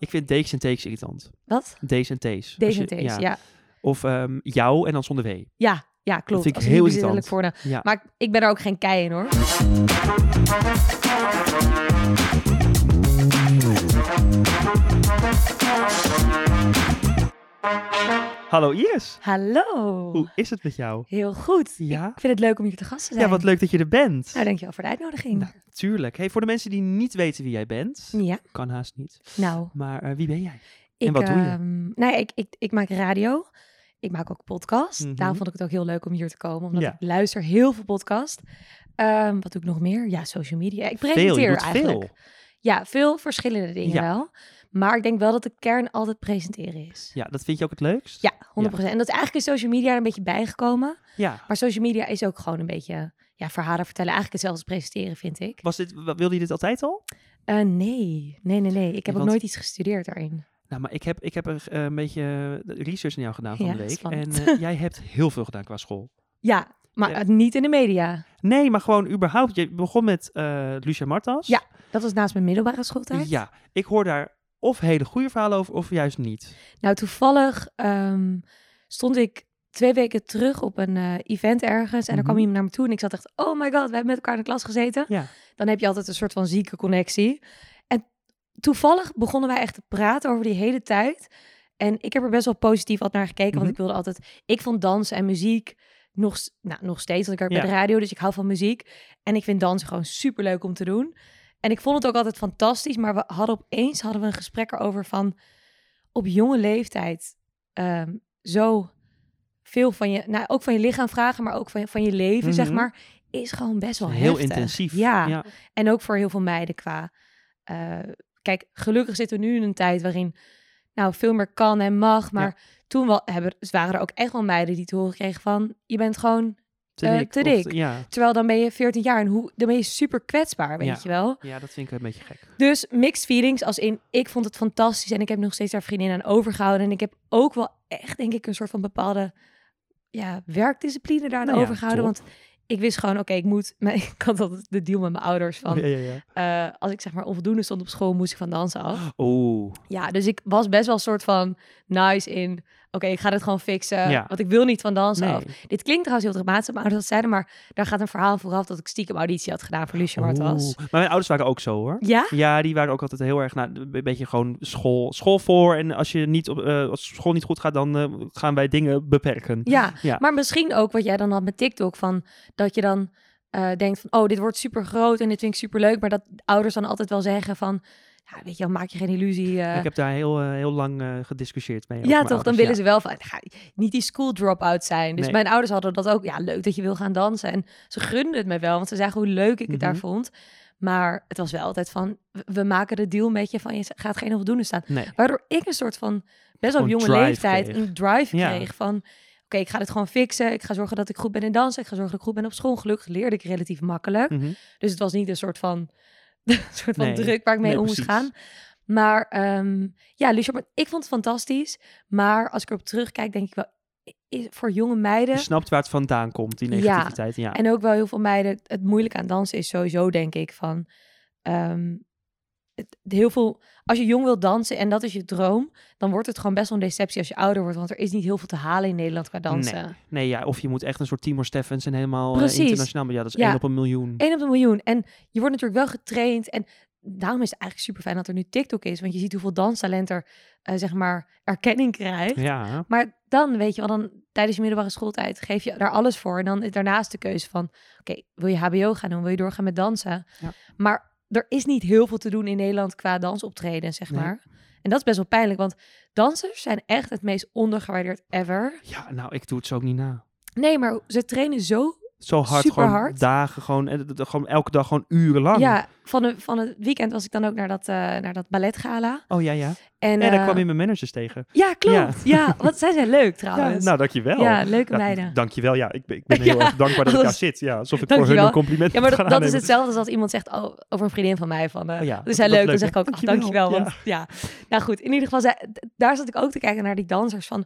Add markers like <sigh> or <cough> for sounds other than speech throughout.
Ik vind D's en T's irritant. Wat? D's en Deze je- en deze, ja. ja. Of ehm, jou en dan zonder W. Ja, klopt. vind ik heel irritant. voor de... Ja. Maar ik- ik ben er ook geen kei in hoor. Hallo Iris. Hallo. Hoe is het met jou? Heel goed. Ja? Ik vind het leuk om hier te gast te zijn. Ja, wat leuk dat je er bent. Nou, dankjewel voor de uitnodiging. Nou, tuurlijk. Hey, voor de mensen die niet weten wie jij bent, ja, kan haast niet. nou. Maar eh, wie ben jij? Ik, En wat doe je? ehm, nou ja, ik, ik, ik maak radio. Ik maak ook podcast. Mhm. Daarom vond ik het ook heel leuk om hier te komen. Omdat Ja. ik luister heel veel podcast. Ehm, wat doe ik nog meer? Ja, social media. Ik presenteer eigenlijk. veel. Ja, veel verschillende dingen Ja. wel. Maar ik denk wel dat de kern altijd presenteren is. Ja, dat vind je ook het leukst? Ja, 100%. En dat is eigenlijk in social media een beetje bijgekomen. Ja. Maar social media is ook gewoon een beetje ja, verhalen vertellen. Eigenlijk hetzelfde als presenteren, vind ik. Was dit, wilde je dit altijd al? Eh, nee, nee, nee, nee. Ik heb ook want- nooit iets gestudeerd daarin. Nou, maar ik heb, ik heb er, eh, een beetje eh, research naar jou gedaan van Ja, de week. spannend. En jij hebt heel veel gedaan qua school. Ja, maar Ja. niet in de media. Nee, maar gewoon überhaupt. Je begon met Lucia Martas. Ja, Dat was naast mijn middelbare schooltijd. Ja, ik hoor daar of hele goede verhalen over of juist niet. Nou, toevallig ehm, stond ik twee weken terug op een eh, event ergens. En er kwam Mhm. iemand naar me toe en ik zat echt... Oh my god, we hebben met elkaar in de klas gezeten. Ja. Dan heb je altijd een soort van zieke connectie. En toevallig begonnen wij echt te praten over die hele tijd. En ik heb er best wel positief wat naar gekeken. Mhm. Want ik wilde altijd... Ik vond dansen en muziek nog, nou, nog steeds. Want ik werk Ja. bij de radio, dus ik hou van muziek. En ik vind dansen gewoon super leuk om te doen. En ik vond het ook altijd fantastisch. Maar we hadden opeens hadden we een gesprek erover van... Op jonge leeftijd ehm, zo veel van je... Nou, ook van je lichaam vragen, maar ook van je, van je leven, zeg Mhm. maar... Is gewoon best wel Heel heftig. intensief. Ja. ja. En ook voor heel veel meiden qua... eh, kijk, gelukkig zitten we nu in een tijd waarin nou veel meer kan en mag. Maar toen wel, hebben, waren er ook echt wel meiden die te horen kregen van... Je bent gewoon... Te Eh, dik. te of dik. ja. Terwijl dan ben je 14 jaar en hoe, dan ben je super kwetsbaar, weet Ja. je wel. ja, dat vind ik een beetje gek. Dus mixed feelings als in, ik vond het fantastisch en ik heb nog steeds daar vriendin aan overgehouden. En ik heb ook wel echt, denk ik, een soort van bepaalde ja, werkdiscipline daaraan Nou ja, overgehouden. top. Want ik wist gewoon, oké, ik moet, <laughs> maar ik had altijd de deal met mijn ouders van, ja, ja, ja. eh, als ik zeg maar onvoldoende stond op school, moest ik van dansen af. Oeh. Ja, dus ik was best wel een soort van nice in, oké, ik ga dit gewoon fixen, Ja. want ik wil niet van dansen Nee. af. Dit klinkt trouwens heel dramatisch, ouders dat zeiden, maar daar gaat een verhaal vooraf dat ik stiekem auditie had gedaan voor Lucia Martas. Oeh. Maar mijn ouders waren ook zo hoor. Ja? Ja, die waren ook altijd heel erg, nou, een beetje gewoon school, school voor. En als je niet op, eh, als school niet goed gaat, dan eh, gaan wij dingen beperken. Ja, Ja. maar misschien ook wat jij dan had met TikTok, van dat je dan eh, denkt van, oh, dit wordt super groot en dit vind ik super leuk, maar dat ouders dan altijd wel zeggen van, ja, weet je wel, maak je geen illusie. eh. Ik heb daar heel, eh, heel lang eh, gediscussieerd mee. ja, toch? Dan willen ze wel van, ga, niet die school drop-out zijn. Dus Nee. mijn ouders hadden dat ook. Ja, leuk dat je wil gaan dansen. En ze gunden het me wel, want ze zagen hoe leuk ik het daar Mhm. vond. Maar het was wel altijd van, we- maken de deal met je van, je gaat geen onvoldoende staan. Nee. Waardoor ik een soort van best wel op jonge leeftijd kreeg. een drive Ja. kreeg van... Oké, ik ga dit gewoon fixen. Ik ga zorgen dat ik goed ben in dansen. Ik ga zorgen dat ik goed ben op school. Gelukkig leerde ik relatief makkelijk. Mhm. Dus het was niet een soort van, een <laughs> soort van Nee. druk waar ik mee Nee, om moest precies. gaan. Maar ehm, ja, Lucia, maar ik vond het fantastisch. Maar als ik erop terugkijk, denk ik wel... voor jonge meiden... Je snapt waar het vandaan komt, die negativiteit. Ja. En ook wel heel veel meiden. Het moeilijk aan dansen is sowieso, denk ik, van. ehm, het, heel veel. Als je jong wilt dansen en dat is je droom, dan wordt het gewoon best wel een deceptie als je ouder wordt. Want er is niet heel veel te halen in Nederland qua dansen. Nee, ja, of je moet echt een soort Timor Steffens en helemaal eh, internationaal. Maar ja, dat is Ja. één op een miljoen. Eén op een miljoen. En je wordt natuurlijk wel getraind. En daarom is het eigenlijk super fijn dat er nu TikTok is. Want je ziet hoeveel danstalent er, eh, zeg maar, erkenning krijgt. Ja, Maar dan, weet je wel, dan tijdens je middelbare schooltijd geef je daar alles voor. En dan is daarnaast de keuze van, oké, wil je hbo gaan doen? Wil je doorgaan met dansen? Ja. Maar er is niet heel veel te doen in Nederland qua dansoptreden, zeg Nee. maar. En dat is best wel pijnlijk, want dansers zijn echt het meest ondergewaardeerd ever. ja, nou, ik doe het zo ook niet na. Nee, maar ze trainen zo... Zo hard, Super gewoon hard. dagen, gewoon, eh, d- d- gewoon elke dag gewoon urenlang. Ja, van, de, van het weekend was ik dan ook naar dat, eh naar dat balletgala. Oh ja, ja. En, Ja, daar eh, kwam je mijn managers tegen. Ja, klopt. <laughs> Ja, wat zij zijn leuk Ja, trouwens. nou, dankjewel. Ja, leuke Ja, meiden. Dankjewel. Ja, ik ben, ik ben <laughs> heel Ja, erg dankbaar dat ik daar zit. Ja, alsof ik voor hun een compliment Ja, maar dat, is hetzelfde als als iemand zegt oh, over een vriendin van mij. Van, eh Oh ja, is hij leuk. Dan zeg ik ook, Dankjewel. dankjewel. Want, ja. Nou goed, in ieder geval, daar zat ik ook te kijken naar die dansers. Van,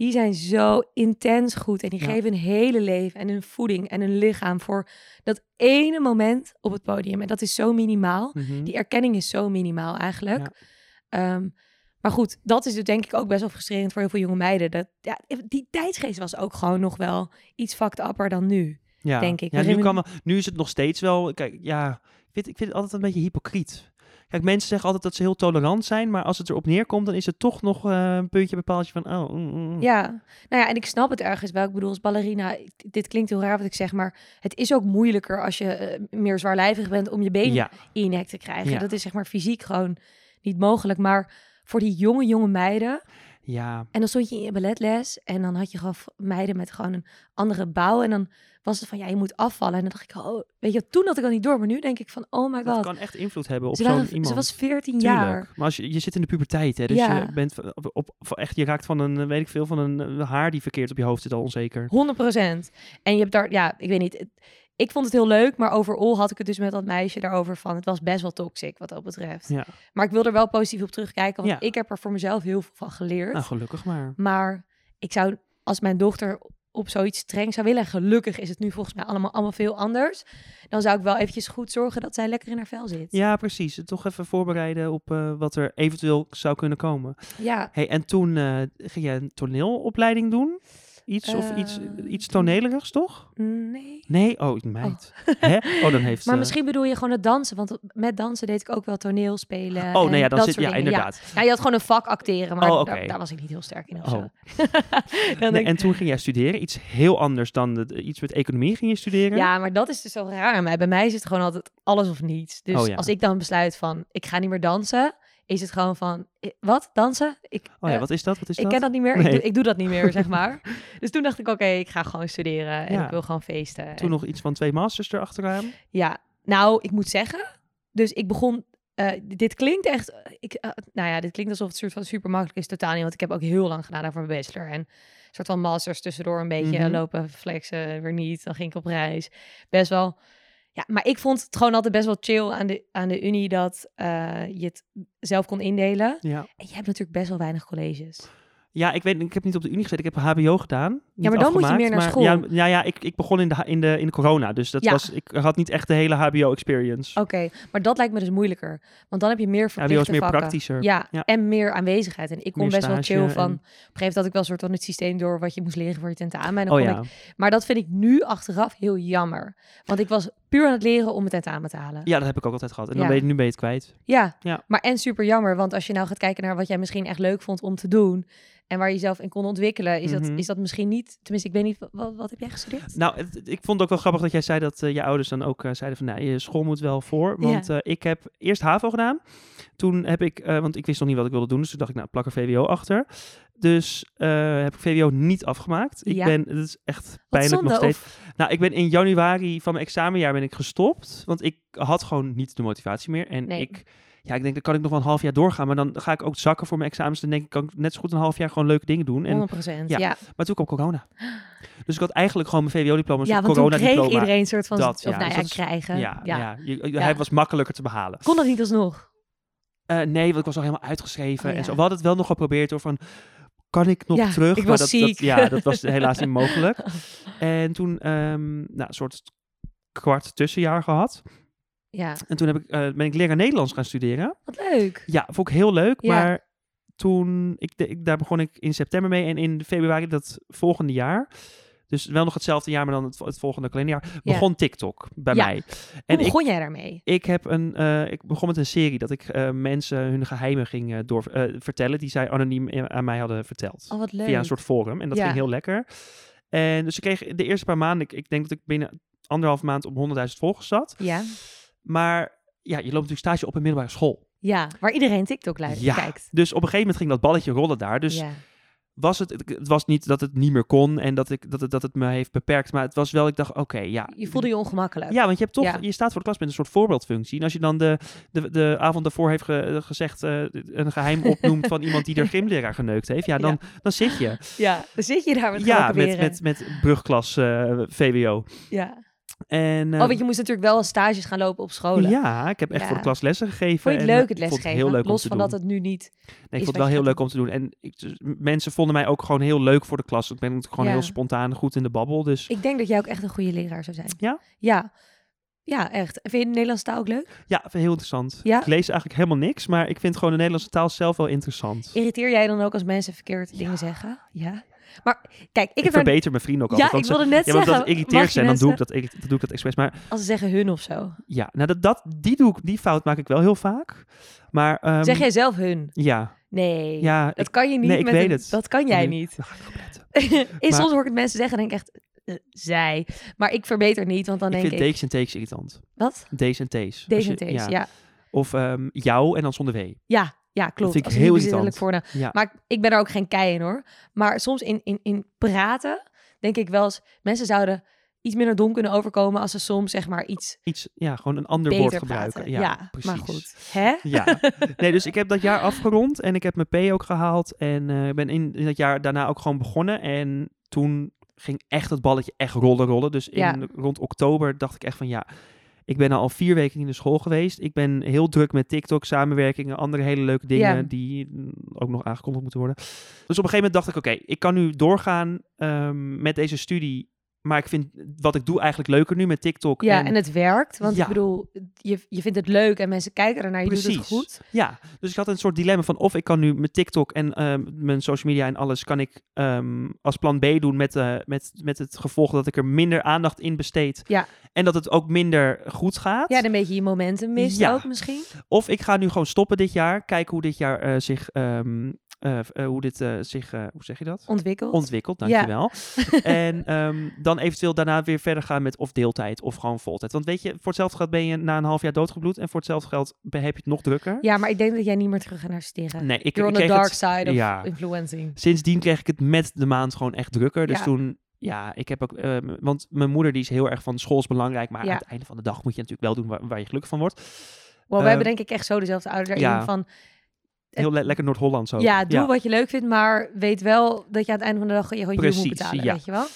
die zijn zo intens goed. En die Ja. geven hun hele leven en hun voeding en hun lichaam voor dat ene moment op het podium. En dat is zo minimaal. Mhm. Die erkenning is zo minimaal eigenlijk. Ja. Ehm, maar goed, dat is dus denk ik ook best wel frustrerend voor heel veel jonge meiden. Dat, ja, die tijdsgeest was ook gewoon nog wel iets fucked upper dan nu. Ja, denk ik. Ja, We nu, kan, nu is het nog steeds wel. Kijk, ja, ik vind, ik vind het altijd een beetje hypocriet. Kijk, mensen zeggen altijd dat ze heel tolerant zijn, maar als het erop neerkomt, dan is het toch nog eh, een puntje bepaaltje van, oh, mm, mm. Ja, nou ja, en ik snap het ergens wel. Ik bedoel, als ballerina, dit klinkt heel raar wat ik zeg, maar het is ook moeilijker als je eh, meer zwaarlijvig bent om je benen ja, in nek te krijgen. Ja. Dat is zeg maar fysiek gewoon niet mogelijk. Maar voor die jonge, jonge meiden, ja, en dan stond je in je balletles en dan had je gewoon meiden met gewoon een andere bouw. En dan was het van, ja, je moet afvallen. En dan dacht ik, oh, weet je, toen had ik al niet door. Maar nu denk ik van, oh my dat god. kan echt invloed hebben op zo'n iemand. ze was 14 Tuurlijk. jaar. Maar als je, je zit in de puberteit, hè, dus Ja. je bent op, echt, je raakt van een, eh, weet ik veel, van een eh, haar die verkeerd op je hoofd zit al onzeker. 100 procent. En je hebt daar, ja, ik weet niet. ik vond het heel leuk, maar overal had ik het dus met dat meisje daarover van. Het was best wel toxic wat dat betreft. Ja. Maar ik wil er wel positief op terugkijken, want Ja. ik heb er voor mezelf heel veel van geleerd. Nou, gelukkig maar. Maar ik zou, als mijn dochter op zoiets streng zou willen, en gelukkig is het nu volgens mij allemaal, allemaal veel anders, dan zou ik wel eventjes goed zorgen dat zij lekker in haar vel zit. Ja, precies. Toch even voorbereiden op eh, wat er eventueel zou kunnen komen. Ja, Hey, en toen eh, ging jij een toneelopleiding doen? Iets of iets, Eh, iets tonelerigs, toch? nee. Nee? Oh, meid. <laughs> Hè? Oh, dan heeft... Maar eh, misschien bedoel je gewoon het dansen, want met dansen deed ik ook wel toneel spelen. Oh, nee, ja, dan dat zit... Ja, dingen. inderdaad. Ja, je had gewoon een vak acteren, maar Oh, daar, daar was ik niet heel sterk in. Of Oh. <laughs> Nee, ik, en toen ging jij studeren. Iets heel anders dan... De, iets met economie ging je studeren. ja, maar dat is dus zo raar. mij. Bij mij is het gewoon altijd alles of niets. Dus Oh, ja. als ik dan besluit van, ik ga niet meer dansen, is het gewoon van, wat, dansen? Ik, Oh ja, eh, wat is dat? Wat is ik dat? ken dat niet meer. Ik, doe, ik doe dat niet meer, zeg <laughs> maar. Dus toen dacht ik, oké, ik ga gewoon studeren en Ja. ik wil gewoon feesten. Toen En- nog iets van twee masters erachteraan. Ja, nou, ik moet zeggen, dus ik begon. eh, dit klinkt echt. Ik, eh, nou ja, dit klinkt alsof het soort van super makkelijk is. Totaal niet. Want ik heb ook heel lang gedaan over mijn bachelor. En soort van masters tussendoor een beetje Mhm. lopen, flexen, weer niet. Dan ging ik op reis. Best wel. Ja, maar ik vond het gewoon altijd best wel chill aan de, aan de Unie dat eh, je het zelf kon indelen. Ja. En je hebt natuurlijk best wel weinig colleges. Ja, ik weet, ik heb niet op de Unie gezeten. Ik heb HBO gedaan. Niet maar dan moet je meer naar school. Ja, ja, ja ik, ik begon in de, in de, in de corona. Dus dat Ja. was, ik had niet echt de hele HBO-experience. Oké, maar dat lijkt me dus moeilijker. Want dan heb je meer HBO verplichte is meer vakken. praktischer. Ja, Ja. en meer aanwezigheid. En ik kon Meer best wel chill van... en- Op een gegeven moment had ik wel een soort van het systeem door wat je moest leren voor je tentamen. En dan Oh kon ja. ik, maar dat vind ik nu achteraf heel jammer. Want ik was puur aan het leren om het tentamen te halen. ja, dat heb ik ook altijd gehad. En dan Ja. ben je, nu ben je het kwijt. Ja, Ja. maar en super jammer. Want als je nou gaat kijken naar wat jij misschien echt leuk vond om te doen... en waar je jezelf in kon ontwikkelen, is, Mhm. dat, is dat misschien niet... Tenminste, ik weet niet, wat, wat heb jij gestudeerd? Nou, het- ik vond het ook wel grappig dat jij zei dat eh, je ouders dan ook eh, zeiden van, nou, je school moet wel voor. Want eh, ik heb eerst HAVO gedaan. Toen heb ik, want ik wist nog niet wat ik wilde doen, dus toen dacht ik, nou, plak er VWO achter. Dus heb ik VWO niet afgemaakt. Ik Ja. ben, het is echt pijnlijk nog steeds. of- Nou, ik ben in januari van mijn examenjaar ben ik gestopt, want ik had gewoon niet de motivatie meer. En Nee. ik, ja, ik denk, dan kan ik nog wel een half jaar doorgaan, maar dan ga ik ook zakken voor mijn examens. Dan denk ik, kan ik net zo goed een half jaar gewoon leuke dingen doen. En, 100 ja. ja. maar toen kwam corona. Dus ik had eigenlijk gewoon mijn VWO-diploma, Ja, want toen corona-diploma. kreeg iedereen een soort van... Dat, of ja. nou Dus ja, is- krijgen. Ja, ja. Je- hij was makkelijker te behalen. Kon dat niet alsnog? Eh, nee, want ik was al helemaal uitgeschreven. Oh, en zo. We hadden het wel nog geprobeerd door van, kan ik nog Ja, terug? ik maar dat, ja, dat was <laughs> helaas niet mogelijk. <laughs> En toen, ehm, nou, een soort kwart tussenjaar gehad. Ja, En toen heb ik, eh, ben ik leraar Nederlands gaan studeren. wat leuk. Ja, vond ik heel leuk. Ja. Maar toen, ik, de- ik, daar begon ik in september mee. En in februari dat volgende jaar, dus wel nog hetzelfde jaar, maar dan het, het volgende kalenderjaar, Ja. begon TikTok bij Ja. mij. Hoe En ik, begon jij daarmee? ik, heb een, eh, ik begon met een serie dat ik eh, mensen hun geheimen ging door, eh, vertellen die zij anoniem aan mij hadden verteld. Oh, wat leuk. Via een soort forum. En dat ging heel lekker. En dus ik kreeg de eerste paar maanden, ik, ik denk dat ik binnen anderhalf maand op 100.000 volgers zat. Ja. Maar ja, je loopt natuurlijk stage op een middelbare school. ja, waar iedereen TikTok Ja, kijkt. Dus op een gegeven moment ging dat balletje rollen daar. Dus ja. was het, het was niet dat het niet meer kon en dat, ik, dat, het, dat het me heeft beperkt. Maar het was wel, ik dacht, oké, ja. Je voelde je ongemakkelijk. Ja, want je hebt toch, Ja. je staat voor de klas met een soort voorbeeldfunctie. En als je dan de, de, de avond daarvoor heeft ge- gezegd, eh, een geheim opnoemt van iemand die er <laughs> gymleraar geneukt heeft, ja, dan, dan zit je. Ja, dan zit je daar met ja, met, met, met brugklas eh, VWO. Ja. En, eh, Oh, want je moest natuurlijk wel stages gaan lopen op scholen. ja, ik heb echt Ja. voor de klas lessen gegeven. Vond je het en, leuk, eh, het lesgeven? heel leuk Los van doen. dat het nu niet... Nee, ik is vond het wel heel gaat leuk om te doen. En ik, dus mensen vonden mij ook gewoon heel leuk voor de klas. Ik ben natuurlijk gewoon Ja. heel spontaan goed in de babbel. Dus Ik denk dat jij ook echt een goede leraar zou zijn. Ja? Ja. Ja, echt. Vind je de Nederlandse taal ook leuk? Ja, heel interessant. Ja? Ik lees eigenlijk helemaal niks, maar ik vind gewoon de Nederlandse taal zelf wel interessant. Irriteer jij dan ook als mensen verkeerd dingen zeggen? Ja. Maar kijk, ik Ik, verbeter mijn vrienden ook Ja, altijd. ik want ze- wilde net ja, want zeggen. als ze irriteerd zijn, dan doe ik, dat, dan doe ik dat expres. Maar Als ze zeggen hun of zo. ja, nou, dat, dat, die, doe ik, die fout maak ik wel heel vaak. Maar ehm, zeg jij zelf hun? Ja, Nee. ja Dat ik, kan je niet nee, ik met weet een- het. Dat kan jij Nee. niet. ik <laughs> Maar- soms hoor ik het mensen zeggen en denk ik echt... eh, zij. Maar ik verbeter niet, want dan ik denk vind ik... D's en T's irritant. Wat? D's en T's. En ja. ja. Ja, Of ehm, jou en dan zonder W. ja, klopt. vind ik heel irritant. Ja. Maar ik- ben er ook geen kei in hoor. Maar soms in, in, in praten denk ik wel eens... Mensen zouden iets minder dom kunnen overkomen als ze soms zeg maar iets Iets, ja, gewoon een ander woord gebruiken. Ja, Ja, precies. maar goed. Hè? Ja, nee, dus ik heb dat jaar afgerond en ik heb mijn P ook gehaald. En eh, ben in, in dat jaar daarna ook gewoon begonnen. En toen ging echt het balletje echt rollen, rollen. Dus in, Ja. rond oktober dacht ik echt van ja, ik ben al vier weken niet naar school geweest. Ik ben heel druk met TikTok, samenwerkingen, andere hele leuke dingen Ja. die ook nog aangekondigd moeten worden. Dus op een gegeven moment dacht ik, oké, ik kan nu doorgaan ehm, met deze studie. Maar ik vind wat ik doe eigenlijk leuker nu met TikTok. Ja, en het werkt. Want Ja. ik bedoel, je, je vindt het leuk en mensen kijken ernaar. Je doet het goed. Ja, dus ik had een soort dilemma van of ik kan nu met TikTok en ehm, mijn social media en alles kan ik ehm, als plan B doen met, eh, met, met het gevolg dat ik er minder aandacht in besteed. Ja. En dat het ook minder goed gaat. Ja, dan een beetje je momentum mist Ja. ook misschien. Of ik ga nu gewoon stoppen dit jaar, kijken hoe dit jaar eh, zich, ehm, eh, eh, hoe dit eh, zich, hoe zeg je dat? Ontwikkeld. Ontwikkelt, Ja. dankjewel. <laughs> en ehm, dan eventueel daarna weer verder gaan met of deeltijd of gewoon voltijd. Want weet je, voor hetzelfde geld ben je na een half jaar doodgebloed en voor hetzelfde geld heb je het nog drukker. ja, maar ik denk dat jij niet meer terug gaat naar studeren. Nee, ik, You're ik on the kreeg dark het, side of ja. influencing. sindsdien kreeg ik het met de maand gewoon echt drukker. Dus Ja. toen, ja, ik heb ook, eh, want mijn moeder die is heel erg van school is belangrijk, maar Ja. aan het einde van de dag moet je natuurlijk wel doen waar, waar je gelukkig van wordt. Wow, we hebben denk ik echt zo dezelfde ouders ja. van... Heel le- lekker Noord-Hollands ook. Ja, doe wat je leuk vindt, maar weet wel dat je aan het einde van de dag je gewoon je moet betalen, ja. weet je wel?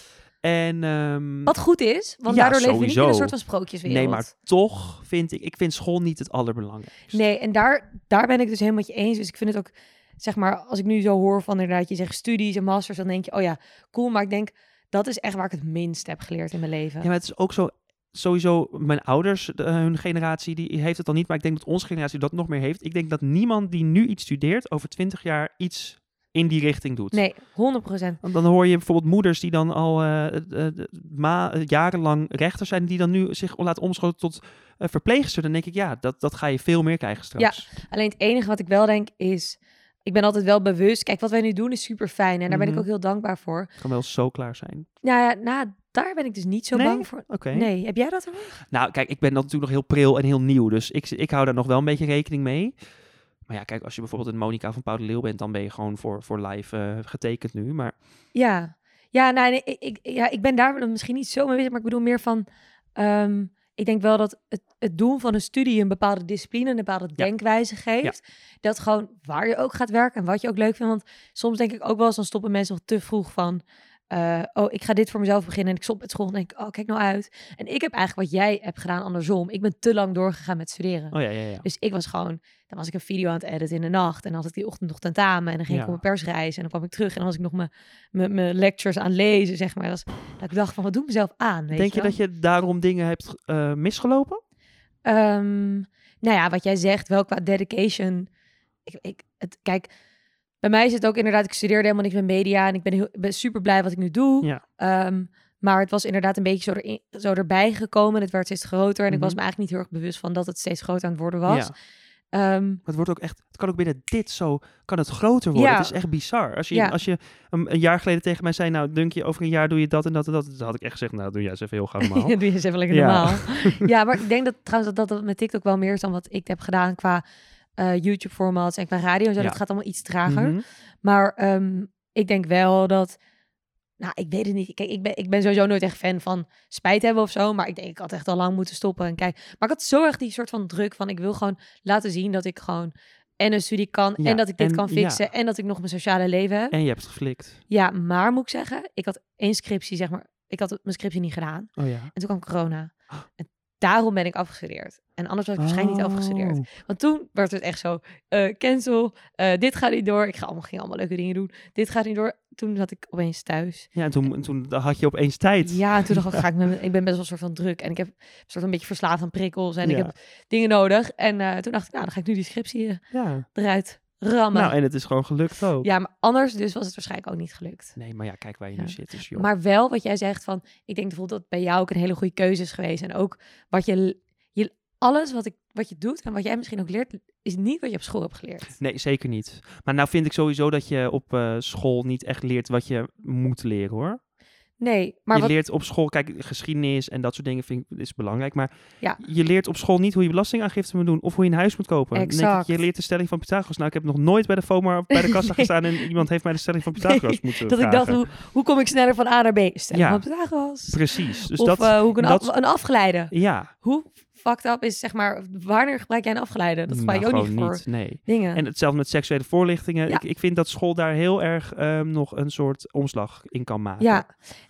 En, ehm, Wat goed is, want Ja, daardoor leven we niet in een soort van sprookjeswereld. nee, maar toch vind ik, ik vind school niet het allerbelangrijkste. Nee, en daar, daar ben ik dus helemaal met je eens. Dus ik vind het ook, zeg maar, als ik nu zo hoor van inderdaad, je zegt studies en masters, dan denk je, oh ja, cool. Maar ik denk, dat is echt waar ik het minst heb geleerd in mijn leven. Ja, maar het is ook zo, sowieso, mijn ouders, de- hun generatie, die heeft het al niet, maar ik denk dat onze generatie dat nog meer heeft. Ik denk dat niemand die nu iets studeert, over twintig jaar iets in die richting doet. Nee, 100%. Want dan hoor je bijvoorbeeld moeders die dan al eh, eh, eh, ma- eh, jarenlang rechter zijn, die dan nu zich laten omscholen tot eh, verpleegster. Dan denk ik, ja, dat, dat ga je veel meer krijgen straks. Alleen het enige wat ik wel denk is, ik ben altijd wel bewust. Kijk, wat wij nu doen is super fijn en daar ben ik Mhm. ook heel dankbaar voor. Het kan wel zo klaar zijn. Nou ja, nou, daar ben ik dus niet zo Nee? bang voor. Nee, heb jij dat ook? Nou, kijk, ik ben dan natuurlijk nog heel pril en heel nieuw. Dus ik, ik hou daar nog wel een beetje rekening mee. Maar ja, kijk, als je bijvoorbeeld een Monica van Pauw de Leeuw bent, dan ben je gewoon voor, voor live eh, getekend nu. Maar Ja, ja, nou, nee, ik, ik, ja, ik ben daar misschien niet zo mee bezig, maar ik bedoel meer van, ehm, ik denk wel dat het, het doen van een studie een bepaalde discipline, een bepaalde Ja. denkwijze geeft. Dat gewoon waar je ook gaat werken en wat je ook leuk vindt. Want soms denk ik ook wel eens, dan stoppen mensen nog te vroeg van, eh, oh, ik ga dit voor mezelf beginnen en ik stop met school en denk ik, oh, kijk nou uit. En ik heb eigenlijk wat jij hebt gedaan andersom. Ik ben te lang doorgegaan met studeren. oh ja, ja, ja. Dus ik was gewoon, dan was ik een video aan het editen in de nacht. En dan had ik die ochtend nog tentamen. En dan ging ik op mijn persreis. En dan kwam ik terug. En dan was ik nog mijn, mijn, mijn lectures aan lezen, zeg maar. Dat, ik dacht van, wat doe ik mezelf aan? Weet Denk je wel? dat je daarom dingen hebt eh, misgelopen? Ehm, nou ja, wat jij zegt, wel qua dedication. Ik, ik, het, kijk, bij mij is het ook inderdaad, ik studeerde helemaal niks met media. En ik ben, heel, ben super blij wat ik nu doe. Ja. Ehm, maar het was inderdaad een beetje zo, erin, zo erbij gekomen. Het werd steeds groter. En ik was Mhm. me eigenlijk niet heel erg bewust van dat het steeds groter aan het worden was. Ja. Ehm, Maar het wordt ook echt, het kan ook binnen dit zo, kan het groter worden. Ja. Het is echt bizar. Als je, Ja. als je een, een jaar geleden tegen mij zei, nou, denk je over een jaar doe je dat en dat en dat. Dan had ik echt gezegd, nou, doe jij eens even heel gauw <laughs> normaal. doe je eens even lekker Ja. normaal. <laughs> ja, maar ik denk dat trouwens dat dat met TikTok wel meer is dan wat ik heb gedaan qua eh, YouTube-formats en qua radio. en Zo, Ja. Dat gaat allemaal iets trager. Mhm. Maar ehm, ik denk wel dat... Nou, ik weet het niet. Kijk, ik ben, ik ben sowieso nooit echt fan van spijt hebben of zo. Maar ik denk, ik had echt al lang moeten stoppen. En kijk, maar ik had zo erg die soort van druk van... Ik wil gewoon laten zien dat ik gewoon en een studie kan... Ja, en dat ik dit en- kan ja. fixen... en dat ik nog mijn sociale leven heb. En je hebt het geflikt. Ja, maar moet ik zeggen, ik had één scriptie, zeg maar... Ik had mijn scriptie niet gedaan. Oh ja. En toen kwam corona. En daarom ben ik afgestudeerd. En anders was ik waarschijnlijk niet afgestudeerd. Oh. Want toen werd het echt zo, eh, cancel, eh, dit gaat niet door. Ik ga allemaal, ging allemaal leuke dingen doen. Dit gaat niet door. Toen zat ik opeens thuis. Ja, en toen, toen had je opeens tijd. Ja, en toen dacht ik, ga ik, <laughs> met, ik ben best wel een soort van druk. En ik heb een soort een beetje verslaafd aan prikkels. En ik heb dingen nodig. En eh, toen dacht ik, nou, dan ga ik nu die scriptie Ja. eruit rammen. Nou, en het is gewoon gelukt ook. Ja, maar anders dus was het waarschijnlijk ook niet gelukt. Nee, maar ja, kijk waar je Ja. nu zit. Dus joh. Maar wel wat jij zegt van, ik denk bijvoorbeeld dat bij jou ook een hele goede keuze is geweest. En ook wat je, je alles wat, ik, wat je doet en wat jij misschien ook leert, is niet wat je op school hebt geleerd. Nee, zeker niet. Maar nou vind ik sowieso dat je op eh, school niet echt leert wat je moet leren hoor. Nee, maar je wat, leert op school, kijk, geschiedenis en dat soort dingen vind ik is belangrijk. Maar Ja. je leert op school niet hoe je belastingaangifte moet doen of hoe je een huis moet kopen. Exact. je leert de stelling van Pythagoras. Nou, ik heb nog nooit bij de FOMA bij de <laughs> kassa Nee. gestaan en iemand heeft mij de stelling van Pythagoras moeten dat ik dacht, hoe, hoe kom ik sneller van A naar B? Stel Ja. van Pythagoras. Precies. Dus of dat, eh, hoe ik een, dat- af- een afgeleide. ja. Hoe fucked up is, zeg maar, wanneer gebruik jij een afgeleide? Dat gebruik je nou, ook niet voor Nee. dingen. En hetzelfde met seksuele voorlichtingen. Ja. Ik, ik vind dat school daar heel erg ehm, nog een soort omslag in kan maken. Ja,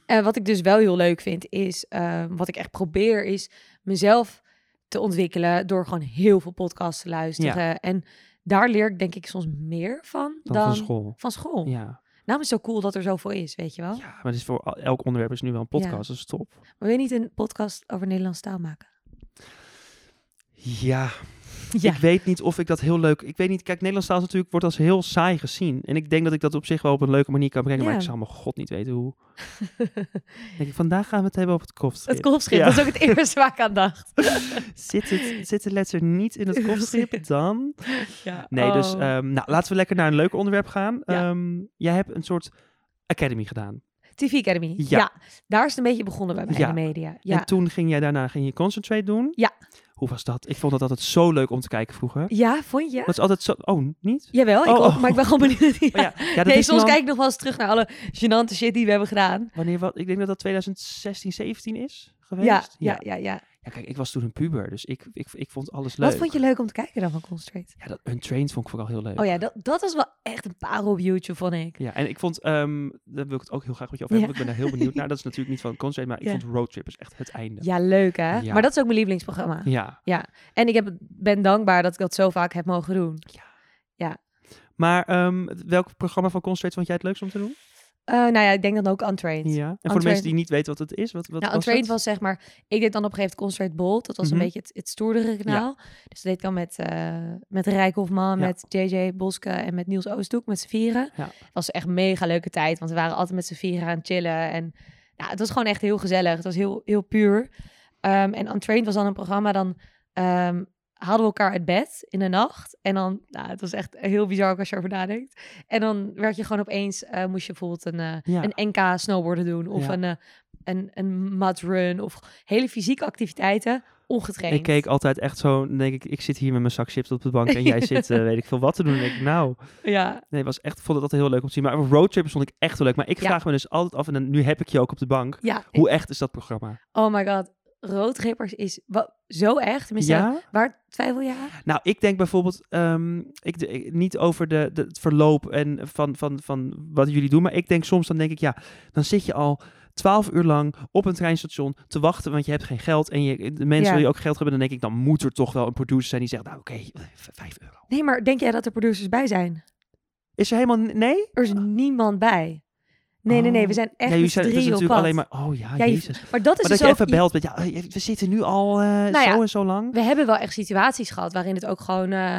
en wat ik dus wel heel leuk vind, is eh, wat ik echt probeer, is mezelf te ontwikkelen door gewoon heel veel podcasts te luisteren. En daar leer ik denk ik soms meer van Dan, dan, van school. van school. Ja. Daarom is het zo cool dat er zoveel is, weet je wel. ja, maar het is voor elk onderwerp is nu wel een podcast. Dat is top. Maar wil je niet een podcast over Nederlands taal maken? Ja, ik weet niet of ik dat heel leuk... Ik weet niet, kijk, Nederlands taal is natuurlijk, wordt als heel saai gezien. En ik denk dat ik dat op zich wel op een leuke manier kan brengen. Maar ik zou mijn god niet weten hoe. denk ik, vandaag gaan we het hebben op het kofschip. Het kolfschip, Ja. dat is ook het eerste waar ik aan dacht. <laughs> Zit, het, zit de letter niet in het <laughs> kofschip dan? Ja. Nee, dus Oh. ehm, nou, laten we lekker naar een leuk onderwerp gaan. Ehm, jij hebt een soort academy gedaan. TV Academy. Ja. Ja. daar is het een beetje begonnen bij mij Ja. in de media. Ja. En toen ging jij daarna ging je concentrate doen. Ja. Hoe was dat? Ik vond dat altijd zo leuk om te kijken vroeger. ja, vond je? Dat is altijd zo... Oh, niet? Jawel, ik Oh, ook, oh. maar ik ben gewoon benieuwd. Ja. Oh, ja. ja, dat nee, is soms dan- kijk ik nog wel eens terug naar alle gênante shit die we hebben gedaan. Wanneer wat? Ik denk dat dat 2016, 17 is geweest. Ja, ja, ja, ja. Ja, kijk, ik was toen een puber, dus ik, ik, ik vond alles leuk. Wat vond je leuk om te kijken dan van Concentrate? Ja, dat Untrained vond ik vooral heel leuk. Oh ja, dat, dat was wel echt een parel op YouTube, vond ik. Ja, en ik vond, ehm daar wil ik het ook heel graag met je over Ja. hebben, want ik ben daar heel benieuwd naar. <laughs> Dat is natuurlijk niet van Concentrate, maar ik Ja. vond Roadtrippers echt het einde. Ja, leuk hè? Ja. Maar dat is ook mijn lievelingsprogramma. Ja, En ik heb, ben dankbaar dat ik dat zo vaak heb mogen doen. maar ehm, welk programma van Concentrate vond jij het leukst om te doen? Eh, nou ja, ik denk dan ook Untrained. Ja. En voor de mensen die niet weten wat het is, wat, wat nou, was Untrained was zeg maar... Ik deed dan op een gegeven moment Concentrate Bold. Dat was Mhm. een beetje het, het stoerdere kanaal. Dus dat deed ik dan met, eh met Rijk Hofman, Ja. met JJ Boske en met Niels Oosthoek, met z'n vieren. Het was echt een mega leuke tijd, want we waren altijd met z'n vieren aan het chillen. En ja, het was gewoon echt heel gezellig. Het was heel, heel puur. Ehm, en Untrained was dan een programma, dan ehm, haalden we elkaar uit bed in de nacht. En dan, nou, het was echt heel bizar ook als je erover nadenkt. En dan werd je gewoon opeens, eh, moest je bijvoorbeeld een, Ja. een NK snowboarden doen. Of Ja. een, eh, een, een mud run. Of hele fysieke activiteiten, ongetraind. Ik keek altijd echt zo, denk ik, ik zit hier met mijn zak chips op de bank en jij <laughs> zit, weet ik veel wat te doen. Denk ik, nou, Ja, nee, was echt, vond het altijd heel leuk om te zien. Maar roadtrippers vond ik echt heel leuk. Maar ik Ja. vraag me dus altijd af, en dan, nu heb ik je ook op de bank, ja. hoe echt is dat programma? Oh my god. Roodrippers is zo echt. Ja? waar twijfel je aan? Nou, ik denk bijvoorbeeld ehm, ik, niet over de, de, het verloop en van, van, van wat jullie doen. Maar ik denk soms, dan denk ik, ja, dan zit je al twaalf uur lang op een treinstation te wachten, want je hebt geen geld. En je, de mensen Ja. wil je ook geld hebben. Dan denk ik, dan moet er toch wel een producer zijn die zegt, nou oké, v- vijf euro. Nee, maar denk jij dat er producers bij zijn? Is er helemaal, nee? Er is niemand bij. Nee, nee, nee. We Oh. zijn echt ja, jullie zijn, op natuurlijk alleen maar, oh ja, Ja, je- jezus. Maar dat is Maar dus dat je ook... even belt met, ja, we zitten nu al eh, Nou zo ja. en zo lang. We hebben wel echt situaties gehad waarin het ook gewoon... eh,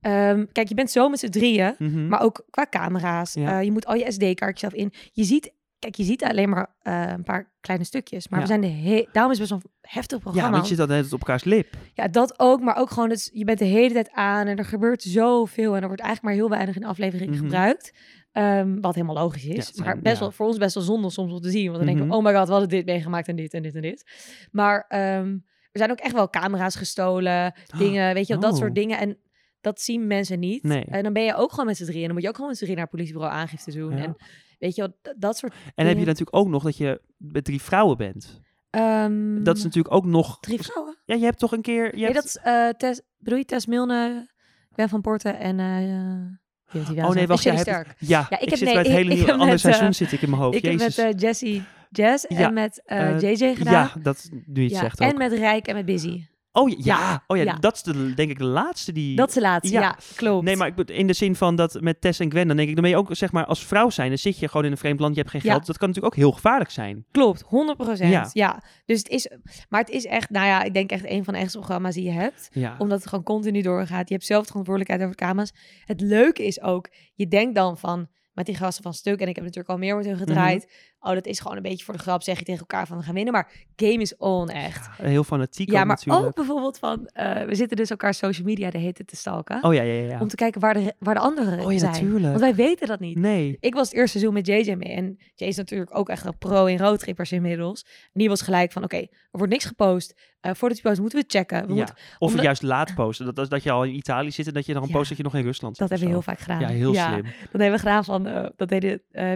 ehm, kijk, je bent zo met z'n drieën. Mhm. Maar ook qua camera's. Ja. eh, je moet al je SD-kaartjes zelf in. Je ziet... Kijk, je ziet alleen maar een paar kleine stukjes. Maar Ja. we zijn de he- daarom is best wel een heftig ja, programma. want je zit dan net op elkaars lip. Ja, dat ook, maar ook gewoon, het, je bent de hele tijd aan en er gebeurt zoveel en er wordt eigenlijk maar heel weinig in aflevering Mhm. gebruikt. Ehm, wat helemaal logisch is, het maar best ja. wel, voor ons best wel zonde soms om te zien. Want dan denken Mhm. we, oh my god, we hadden dit meegemaakt en dit en dit en dit. Maar ehm, er zijn ook echt wel camera's gestolen, dingen, weet je dat soort dingen. En dat zien mensen niet. Nee. En dan ben je ook gewoon met z'n drieën en dan moet je ook gewoon met z'n drieën naar het politiebureau aangifte doen. Ja. En weet je dat soort En heb je natuurlijk ook nog dat je met drie vrouwen bent. Ehm, Dat is natuurlijk ook nog... Drie vrouwen? Ja, je hebt toch een keer... Je Nee, hebt... dat is eh Tess, bedoel je Tess Milne, Ben van Porten en... eh Oh nee, wacht, En jij hebt... Sterk. Ja, Ja, ik ik, heb- zit nee, bij het hele <laughs> nieuwe andere seizoen eh, zit ik in mijn hoofd. Ik Jezus. heb met eh, Jessie Jazz en met eh, eh, JJ gedaan. Ja, dat nu je het Ja, zegt en ook. met Rijk en met Busy. Oh ja, Ja, oh ja, ja. dat is de, denk ik de laatste die... Dat is de laatste, ja, Ja. klopt. Nee, maar ik, bedoel, in de zin van dat met Tess en Gwen, dan denk ik, dan ben je ook, zeg maar, als vrouw zijn, dan zit je gewoon in een vreemd land, je hebt geen Ja. geld. Dat kan natuurlijk ook heel gevaarlijk zijn. Klopt, 100 Ja. Ja. Dus het is, maar het is echt, nou ja, ik denk echt een van de ergste programma's die je hebt. Omdat het gewoon continu doorgaat. Je hebt zelf de verantwoordelijkheid over de camera's. Het leuke is ook, je denkt dan van, met die gasten van Stuk, en ik heb natuurlijk al meer met hun gedraaid. Mhm. Oh, dat is gewoon een beetje voor de grap, zeg je tegen elkaar van, we gaan winnen. Maar game is on, echt. Ja, heel fanatiek Ja, maar natuurlijk. ook bijvoorbeeld van, eh, we zitten dus elkaar social media de hete te stalken. Oh ja, ja, ja. ja. Om te kijken waar de, waar de anderen Oh ja, zijn. natuurlijk. Want wij weten dat niet. Nee. Ik was het eerste seizoen met JJ mee. En Jay is natuurlijk ook echt een pro in roadtrippers inmiddels. En die was gelijk van, oké, er wordt niks gepost. Eh, voordat je post moeten we checken. We Ja. moeten, Of omdat- juist laat posten. Dat, dat, dat je al in Italië zit en dat je dan een Ja. post dat je nog in Rusland zit. dat hebben we heel vaak gedaan. Ja, heel slim. Dat hebben we gedaan van, eh, dat deden eh,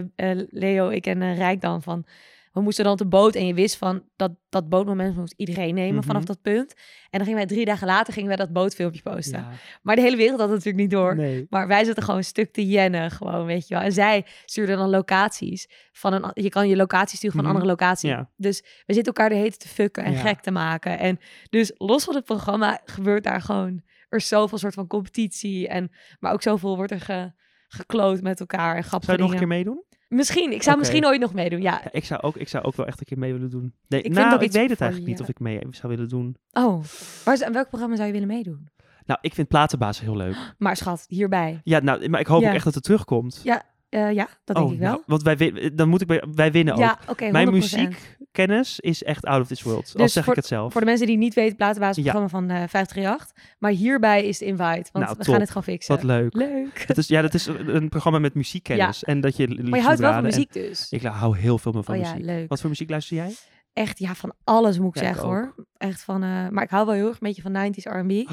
Leo, ik en Rijk dan van... We moesten dan op de boot en je wist van dat dat bootmoment moest iedereen nemen Mhm. vanaf dat punt. En dan gingen wij drie dagen later gingen wij dat bootfilmpje posten. Ja. Maar de hele wereld had het natuurlijk niet door. Nee. Maar wij zitten gewoon een stuk te jennen, gewoon, weet je wel. En zij stuurden dan locaties. Van een, je kan je locatie sturen van een Mhm. andere locatie. Ja. Dus we zitten elkaar de hete te fucken en Ja. gek te maken. En dus los van het programma gebeurt daar gewoon... Er is zoveel soort van competitie. En, maar ook zoveel wordt er ge, gekloot met elkaar en grappige Zou je nog een keer meedoen? Misschien. Ik zou misschien ooit nog meedoen, ja. Ja, ik, zou ook, ik zou ook wel echt een keer mee willen doen. Nee, vind nou, ik weet het eigenlijk niet of ik mee zou willen doen. Oh, waar aan welk programma zou je willen meedoen? Nou, ik vind Platenbaas heel leuk. <gasps> Maar schat, hierbij. Ja, nou, maar ik hoop Ja. ook echt dat het terugkomt. Ja, eh, ja dat denk oh, ik wel. nou, want wij, win- dan moet ik bij, wij winnen ook. ja, 100%. Mijn muziekkennis is echt out of this world. al Dus zeg voor- ik het zelf. Voor de mensen die niet weten, platenbaas Ja. programma van eh 538. Maar hierbij is de invite, want Nou, we top. gaan het gewoon fixen. Wat leuk. Leuk. Het is, ja, dat is een programma met muziekkennis. En dat je Maar je houdt wel van muziek dus. Ik hou heel veel meer van oh ja, muziek. leuk. Wat voor muziek luister jij? Echt, ja, van alles moet ik Ja, zeggen hoor. Echt van, eh, maar ik hou wel heel erg een beetje van 90s R&B. <gasps>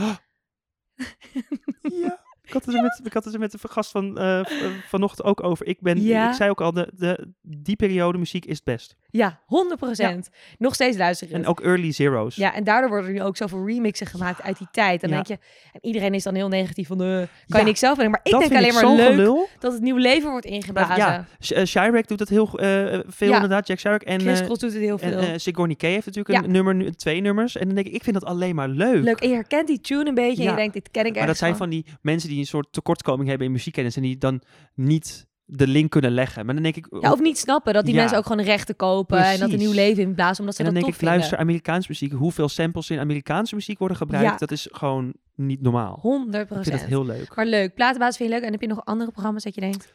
Ja. Ik had het er met, ik had het er met de gast van eh, eh, vanochtend ook over. Ik, ben, Ja. ik zei ook al, de, de, die periode muziek is het best. Ja, 100%. Nog steeds luisteren. En ook early zeros. Ja, en daardoor worden er nu ook zoveel remixen gemaakt uit die tijd. Dan Ja. denk je, en iedereen is dan heel negatief van, eh, kan Ja, je niks zelf doen. Maar ik dat denk alleen maar leuk gelul. dat het nieuw leven wordt ingeblazen. ja, eh, doet dat heel eh, veel Ja. inderdaad. Jack Chirac en, Chris eh, Cross doet het heel en veel. eh, Sigourney Kay heeft natuurlijk Ja. een nummer, nu- twee nummers. En dan denk ik, ik vind dat alleen maar leuk. leuk. En je herkent die tune een beetje en je denkt, dit ken ik Maar dat zijn van die mensen die een soort tekortkoming hebben in muziekkennis en die dan niet de link kunnen leggen. Maar dan denk ik, Ja, of niet snappen dat die Ja. mensen ook gewoon rechten kopen en dat Precies. nieuw leven in blazen, omdat ze en dan dat denk ik, luister, vinden. Amerikaanse muziek, hoeveel samples in Amerikaanse muziek worden gebruikt, Ja. dat is gewoon niet normaal. 100% Ik vind dat heel leuk. Maar leuk. Platenbaas vind je leuk. En heb je nog andere programma's dat je denkt?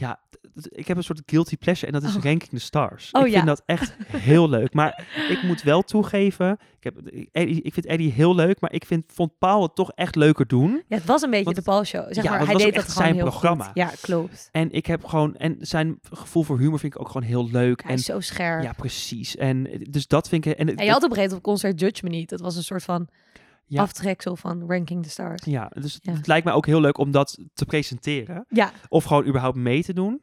Ja, ik heb een soort guilty pleasure en dat is Oh. Ranking the Stars. Oh, ik ja. vind dat echt heel leuk. Maar ik moet wel toegeven, ik, heb, Eddie, ik vind Eddie heel leuk, maar ik vind, vond Paul het toch echt leuker doen. Ja, het was een beetje Want- de Paul Show. Zeg Ja, maar, hij deed dat gewoon zijn heel programma. goed. Ja, klopt. En ik heb gewoon, en zijn gevoel voor humor vind ik ook gewoon heel leuk. Hij en is zo scherp. ja, precies. En eh, dus dat vind ik. En, En je had op een gegeven moment op concert Judge Me Niet. Dat was een soort van Ja. aftreksel van Ranking the Stars. Ja, dus het- Ja. het lijkt mij ook heel leuk om dat te presenteren. Ja, Of gewoon überhaupt mee te doen.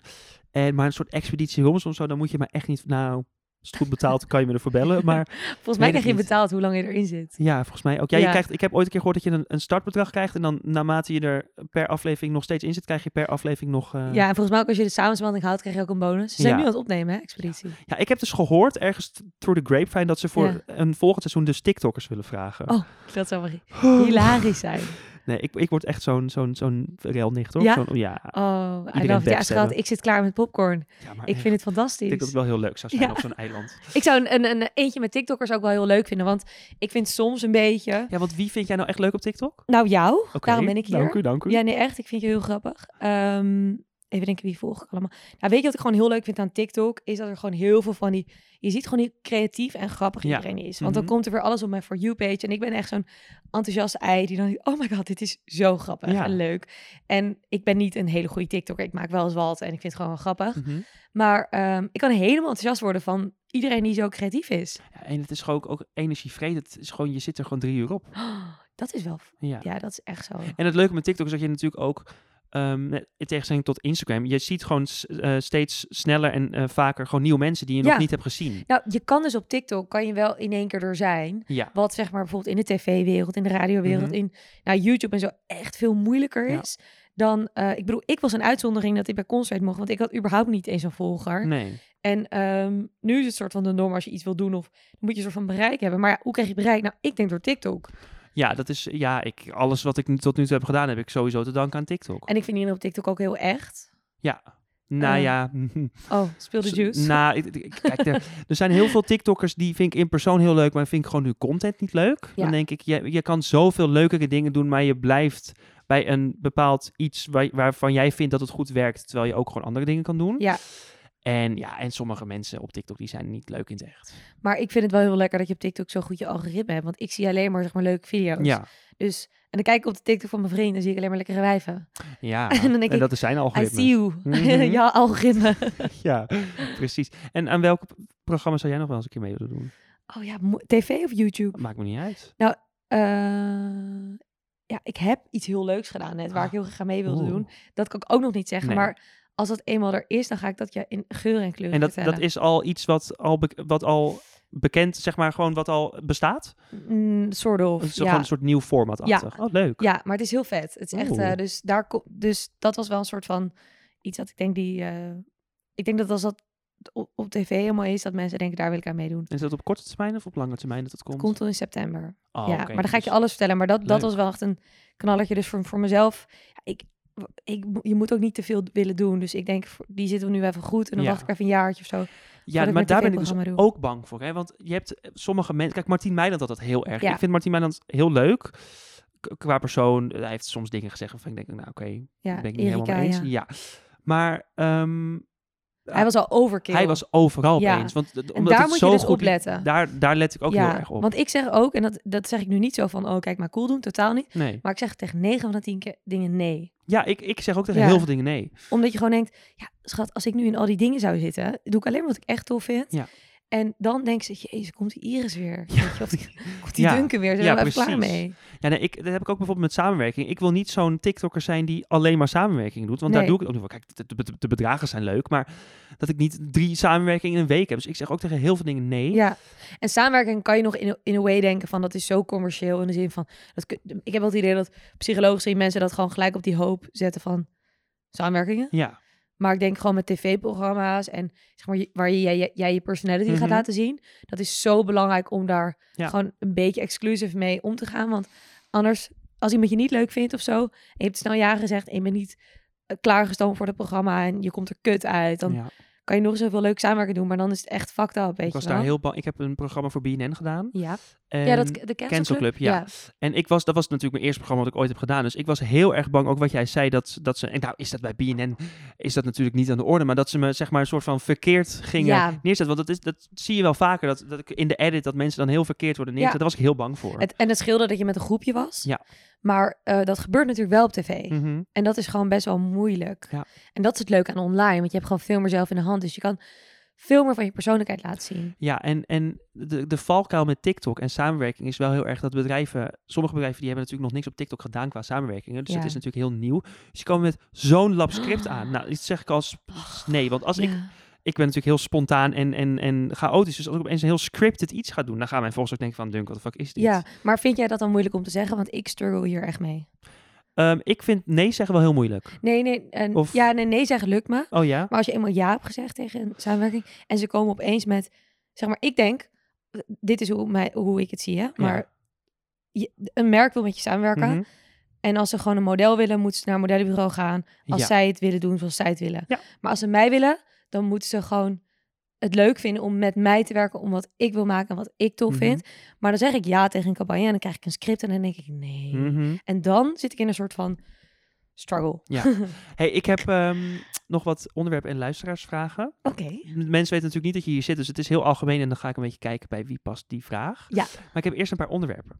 En maar een soort expeditie Robinson zo, dan moet je maar echt niet... Nou, als het goed betaald, kan je me ervoor bellen. Maar <laughs> volgens mij krijg je betaald hoe lang je erin zit. ja, volgens mij ook. Ja, je krijgt, ik heb ooit een keer gehoord dat je een, een startbedrag krijgt. En dan naarmate je er per aflevering nog steeds in zit, krijg je per aflevering nog... eh, Ja, en volgens mij ook als je de samenspanning houdt, krijg je ook een bonus. Ze zijn Ja. nu aan het opnemen, hè, Expeditie. Ja, ik heb dus gehoord ergens through the grapevine dat ze voor een volgend seizoen dus TikTokkers willen vragen. Oh, Dat zou wel <gasps> hilarisch zijn. Nee, ik, ik word echt zo'n zo'n zo'n relnicht hoor. Ja? Zo'n- ja. Oh, I love. Ja, schat, ik zit klaar met popcorn. ja maar Ik vind het ik fantastisch. denk dat het wel heel leuk zou zijn Ja. op zo'n eiland. <laughs> Ik zou een, een, een eentje met TikTokkers ook wel heel leuk vinden. Want ik vind soms een beetje... Ja, want wie vind jij nou echt leuk op TikTok? Nou, jou. Oké, Daarom ben ik hier. Dank u, dank u. Ja, nee, echt. Ik vind je heel grappig. Ehm, even denken, wie volg ik allemaal? Nou, weet je wat ik gewoon heel leuk vind aan TikTok? Is dat er gewoon heel veel van die... Je ziet gewoon hoe creatief en grappig Ja. iedereen is. Want dan Mhm. komt er weer alles op mijn For You-page. En ik ben echt zo'n enthousiaste ei die dan... denkt, Oh my god, dit is zo grappig Ja. en leuk. En ik ben niet een hele goede TikToker. Ik maak wel eens wat en ik vind het gewoon wel grappig. Mhm. Maar ehm, ik kan helemaal enthousiast worden van iedereen die zo creatief is. Ja, en het is gewoon ook, ook energievredig. Het is gewoon, je zit er gewoon drie uur op. <gasps> dat is wel... Ja. Ja, dat is echt zo. En het leuke met TikTok is dat je natuurlijk ook, net- in tegenstelling tot Instagram, je ziet gewoon eh, steeds sneller en eh, vaker gewoon nieuwe mensen die je Ja. nog niet hebt gezien. Nou, je kan dus op TikTok, kan je wel in één keer er zijn. Ja. Wat zeg maar bijvoorbeeld in de tv-wereld, in de radiowereld, Mhm. in nou, YouTube en zo echt veel moeilijker Ja. is. dan, eh, ik bedoel, ik was een uitzondering dat ik bij Concert mocht, want ik had überhaupt niet eens een volger. Nee. En ehm, nu is het soort van de norm als je iets wil doen of moet je een soort van bereik hebben. Maar ja, hoe krijg je bereik? Nou, ik denk door TikTok. Ja, dat is, ja, ik, alles wat ik tot nu toe heb gedaan, heb ik sowieso te danken aan TikTok. En ik vind iedereen op TikTok ook heel echt. Ja. Nou Eh, ja. Oh, speel de juice. Nou, kijk, er, er zijn heel veel TikTokkers die vind ik in persoon heel leuk, maar vind ik gewoon hun content niet leuk. Ja. Dan denk ik, je, je kan zoveel leukere dingen doen, maar je blijft bij een bepaald iets waar, waarvan jij vindt dat het goed werkt, terwijl je ook gewoon andere dingen kan doen. Ja. En ja, en sommige mensen op TikTok die zijn niet leuk in het echt. Maar ik vind het wel heel lekker dat je op TikTok zo goed je algoritme hebt. Want ik zie alleen maar, zeg maar, leuke video's. Ja, Dus, en dan kijk ik op de TikTok van mijn vriend, dan zie ik alleen maar lekkere wijven. ja. <laughs> En dan denk ik, dat is zijn I algoritme. see you. <laughs> Mhm. ja, algoritme. <laughs> Ja, precies. En aan welk programma zou jij nog wel eens een keer mee willen doen? Oh ja, tv of YouTube? Maakt me niet uit. Eh, ja, ik heb iets heel leuks gedaan net, waar ik heel graag mee wilde Oeh. doen. Dat kan ik ook nog niet zeggen, maar als dat eenmaal er is, dan ga ik dat je in geur en kleur En dat, vertellen. dat is al iets wat al, wat al bekend, zeg maar, gewoon wat al bestaat? Mm, soort of, Of is het ja. gewoon een soort nieuw format achter? Oh, leuk. Ja, maar het is heel vet. Het is echt, eh, dus, daar dus dat was wel een soort van iets dat ik denk die... eh, ik denk dat als dat op, op tv helemaal is, dat mensen denken, daar wil ik aan meedoen. Is dat op korte termijn of op lange termijn dat het komt? Het komt al in september. Oh, ja, maar dan ga ik je dus- alles vertellen. Maar dat, dat was wel echt een knallertje. Dus voor, voor mezelf, ja, ik, ik, je moet ook niet te veel willen doen. Dus ik denk, die zitten we nu even goed. En dan Ja. wacht ik even een jaartje of zo. Ja, maar daar ben ik dus doe. ook bang voor. Hè? Want je hebt eh, sommige mensen... Kijk, Martien Meiland had dat heel erg. Ja. Ik vind Martien Meiland heel leuk. Qua persoon. Hij heeft soms dingen gezegd waarvan ik denk, nou oké, Ja, ben ik niet helemaal mee eens. ja. Ja. Maar ehm, Hij was al overkill. hij was overal Ja. opeens. Want, en omdat daar het moet zo je dus goed op letten. Daar, daar let ik ook ja, heel erg op. want ik zeg ook, en dat, dat zeg ik nu niet zo van, oh kijk maar cool doen, totaal niet. Nee. Maar ik zeg tegen 9 van de 10 keer dingen nee. Ja, ik, ik zeg ook tegen Ja. heel veel dingen nee. Omdat je gewoon denkt, ja schat, als ik nu in al die dingen zou zitten, doe ik alleen maar wat ik echt tof vind. Ja. En dan denk ze, jezus, komt die Iris weer? Weet je, <laughs> of die, komt die Ja. Duncan weer? Zijn Ja, we even klaar precies. mee? Ja, nee, ik, dat heb ik ook bijvoorbeeld met samenwerking. Ik wil niet zo'n TikToker zijn die alleen maar samenwerking doet. Want daar doe ik ook niet voor. Kijk, de, de, de bedragen zijn leuk, maar dat ik niet drie samenwerkingen in een week heb. Dus ik zeg ook tegen heel veel dingen nee. Ja, en samenwerking kan je nog in, in a way denken van dat is zo commercieel in de zin van dat ik heb wel het idee dat psychologisch mensen dat gewoon gelijk op die hoop zetten van samenwerkingen. Ja, Maar ik denk gewoon met tv-programma's en zeg maar waar je, jij, jij je personality gaat Mhm. laten zien, dat is zo belangrijk om daar Ja. gewoon een beetje exclusief mee om te gaan. Want anders, als iemand je niet leuk vindt of zo, en je hebt snel ja gezegd en je bent niet eh, klaargestoomd voor het programma en je komt er kut uit, dan ja. kan je nog zoveel leuk samenwerken doen, maar dan is het echt fucked up, weet ik was je daar wel. heel bang. Ik heb een programma voor BNN gedaan. Ja. Ja, dat, de Cancel, Cancel Club, Club, ja. En ik was, dat was natuurlijk mijn eerste programma wat ik ooit heb gedaan. Dus ik was heel erg bang, ook wat jij zei, dat, dat ze... En nou is dat bij BNN, is dat natuurlijk niet aan de orde. Maar dat ze me zeg maar een soort van verkeerd gingen Ja. neerzetten. Want dat, is, dat zie je wel vaker, dat, dat ik in de edit, dat mensen dan heel verkeerd worden neergezet. Daar was ik heel bang voor. Het, en het scheelde dat je met een groepje was. Ja. Maar eh, dat gebeurt natuurlijk wel op tv. Mhm. En dat is gewoon best wel moeilijk. Ja. En dat is het leuke aan online. Want je hebt gewoon veel meer zelf in de hand. Dus je kan veel meer van je persoonlijkheid laten zien. Ja, en, en de, de valkuil met TikTok en samenwerking is wel heel erg dat bedrijven, sommige bedrijven die hebben natuurlijk nog niks op TikTok gedaan qua samenwerkingen. Dus Ja. dat is natuurlijk heel nieuw. Dus je komen met zo'n lab script aan. <gasps> Nou, dit zeg ik als nee, want als ik, Ja. ik ben natuurlijk heel spontaan en, en, en chaotisch. Dus als ik opeens een heel scripted iets ga doen, dan gaan mijn volgers ook denken van, Dunk, wat de fuck is dit? ja, maar vind jij dat dan moeilijk om te zeggen? Want ik struggle hier echt mee. Ehm, ik vind nee zeggen wel heel moeilijk. Nee, nee. En, Of- Ja, nee, nee zeggen lukt me. Oh ja? Maar als je eenmaal ja hebt gezegd tegen een samenwerking. En ze komen opeens met, zeg maar, ik denk, eh, dit is hoe, mij, hoe ik het zie, hè. Maar je, een merk wil met je samenwerken. Mhm. En als ze gewoon een model willen, moeten ze naar een modellenbureau gaan. Als Ja. zij het willen doen zoals zij het willen. Ja. Maar als ze mij willen, dan moeten ze gewoon het leuk vinden om met mij te werken. Om wat ik wil maken en wat ik tof Mhm. vind. Maar dan zeg ik ja tegen een campagne en dan krijg ik een script en dan denk ik nee. Mhm. En dan zit ik in een soort van struggle. Ja. <laughs> Hey, ik heb ehm, nog wat onderwerpen en luisteraarsvragen. Oké. Mensen weten natuurlijk niet dat je hier zit, dus het is heel algemeen en dan ga ik een beetje kijken bij wie past die vraag. Ja. Maar ik heb eerst een paar onderwerpen.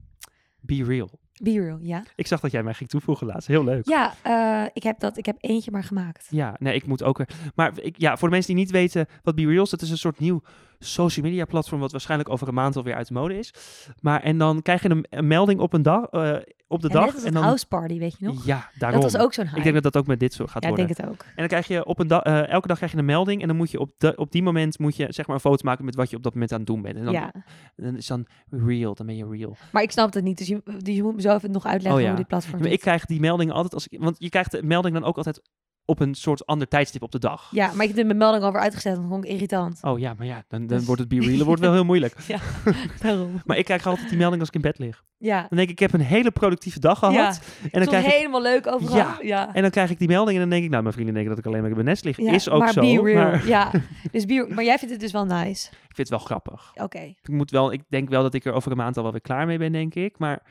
Be real. Be real, ja. Ik zag dat jij mij ging toevoegen laatst. Heel leuk. Ja, eh, ik heb dat. Ik heb eentje maar gemaakt. Ja, nee, ik moet ook weer. Maar ik, ja, voor de mensen die niet weten wat Be Real is, dat is een soort nieuw social media platform wat waarschijnlijk over een maand alweer uit de mode is. Maar en dan krijg je een, een melding op een dag, eh, op de dag. net als en dan, house party, weet je nog? Ja, daarom. Dat was ook zo'n hype. ik denk dat dat ook met dit zo gaat ja, ik worden. denk het ook. En dan krijg je op een dag, eh, elke dag krijg je een melding. En dan moet je op, de, op die moment moet je zeg maar een foto maken met wat je op dat moment aan het doen bent. En dan, Ja, dan is dan real, dan ben je real. maar ik snap het niet. Dus je, dus je moet me zo even nog uitleggen Oh ja. hoe dit platform Ja, maar ik krijg die melding altijd als ik. Want je krijgt de melding dan ook altijd op een soort ander tijdstip op de dag. Ja, maar ik heb de melding alweer uitgezet. Dat vond ik irritant. Oh ja, maar ja, dan, dan Dus- wordt het be wordt wel heel moeilijk. <laughs> Daarom. Maar ik krijg altijd die melding als ik in bed lig. Ja, Dan denk ik, ik heb een hele productieve dag gehad. Ja. En, dan krijg ik, helemaal leuk overal. Ja. ja. en dan krijg ik die melding en dan denk ik, nou, mijn vrienden denken dat ik alleen maar in mijn nest lig. Ja, is ook maar zo. be real. Maar Ja, dus be, maar jij vindt het dus wel nice. ik vind het wel grappig. Oké. Ik, moet wel, ik denk wel dat ik er over een maand al wel weer klaar mee ben, denk ik. Maar